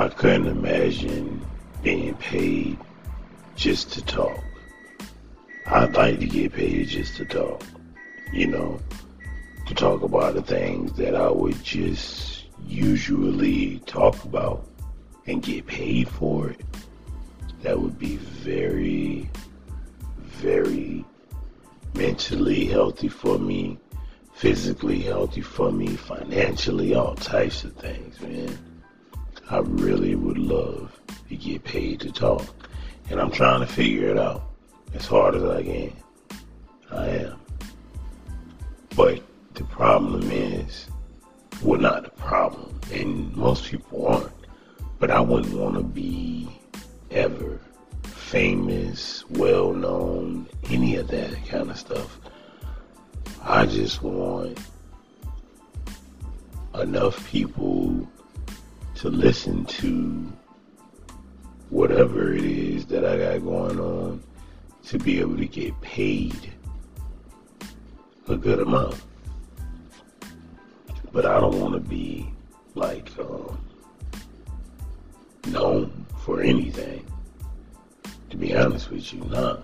I couldn't imagine being paid just to talk. I'd like to get paid just to talk, you know, to talk about the things that I would just usually talk about and get paid for it. That would be very, very mentally healthy for me, physically healthy for me, financially, all types of things, man. I really would love to get paid to talk. And I'm trying to figure it out as hard as I can. I am. But the problem is, well, not the problem, and most people aren't, but I wouldn't want to be ever famous, well known, any of that kind of stuff. I just want enough people to listen to whatever it is that I got going on to be able to get paid a good amount. But I don't want to be like um, known for anything. To be honest with you, nah.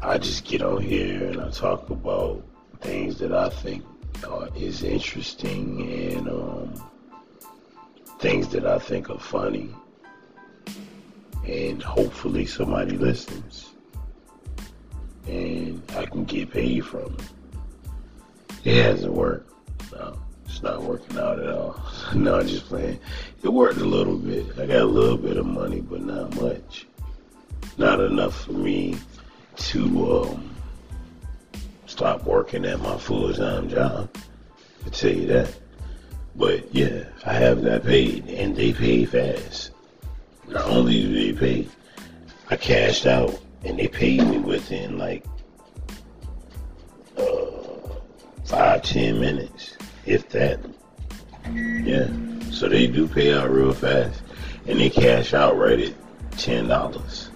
I just get on here and I talk about things that I think uh, is interesting and um, things that I think are funny. And hopefully somebody listens. And I can get paid from it. It hasn't worked. No, it's not working out at all. no, I'm just playing. It worked a little bit. I got a little bit of money, but not much. Not enough for me to um, stop working at my full time job. I tell you that. But yeah, I have that paid, and they pay fast. Not only do they pay, I cashed out, and they paid me within like uh, five, ten minutes, if that. Yeah, so they do pay out real fast, and they cash out right at ten dollars.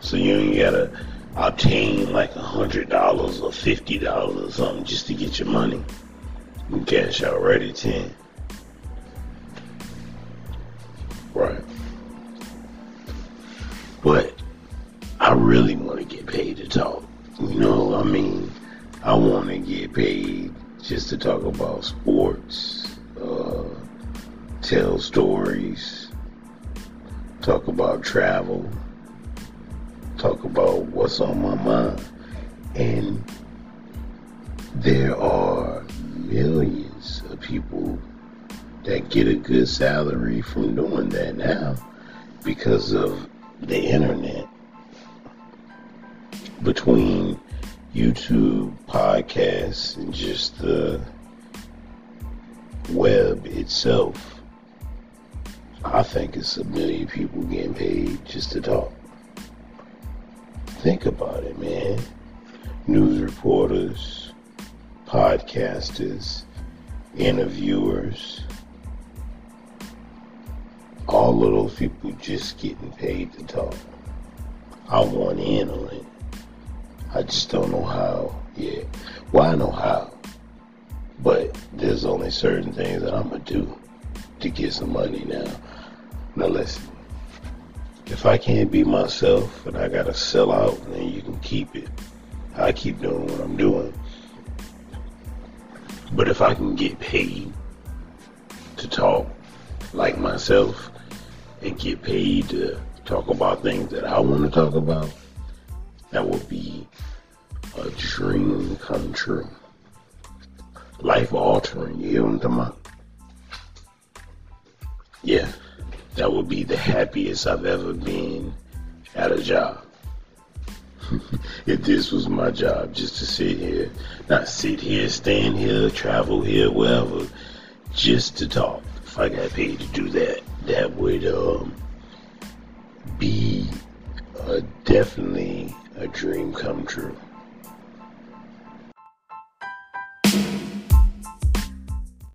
So you ain't gotta obtain like a hundred dollars or fifty dollars or something just to get your money. You cash out right at 10. Right. But I really want to get paid to talk. You know, I mean, I want to get paid just to talk about sports, uh, tell stories, talk about travel, talk about what's on my mind. And there are millions of people that get a good salary from doing that now because of the internet. Between YouTube, podcasts, and just the web itself, I think it's a million people getting paid just to talk. Think about it, man. News reporters, podcasters, interviewers, all of those people just getting paid to talk. I want in on it. I just don't know how yet. Well, I know how. But there's only certain things that I'm to do to get some money now. Now listen, if I can't be myself and I got to sell out, then you can keep it. I keep doing what I'm doing. But if I can get paid to talk like myself and get paid to talk about things that I want to talk about, that would be a dream come true. Life altering, you know what I'm talking about? Yeah, that would be the happiest I've ever been at a job. if this was my job, just to sit here, not sit here, stand here, travel here, wherever, just to talk. If I got paid to do that, that would um, be definitely a dream come true.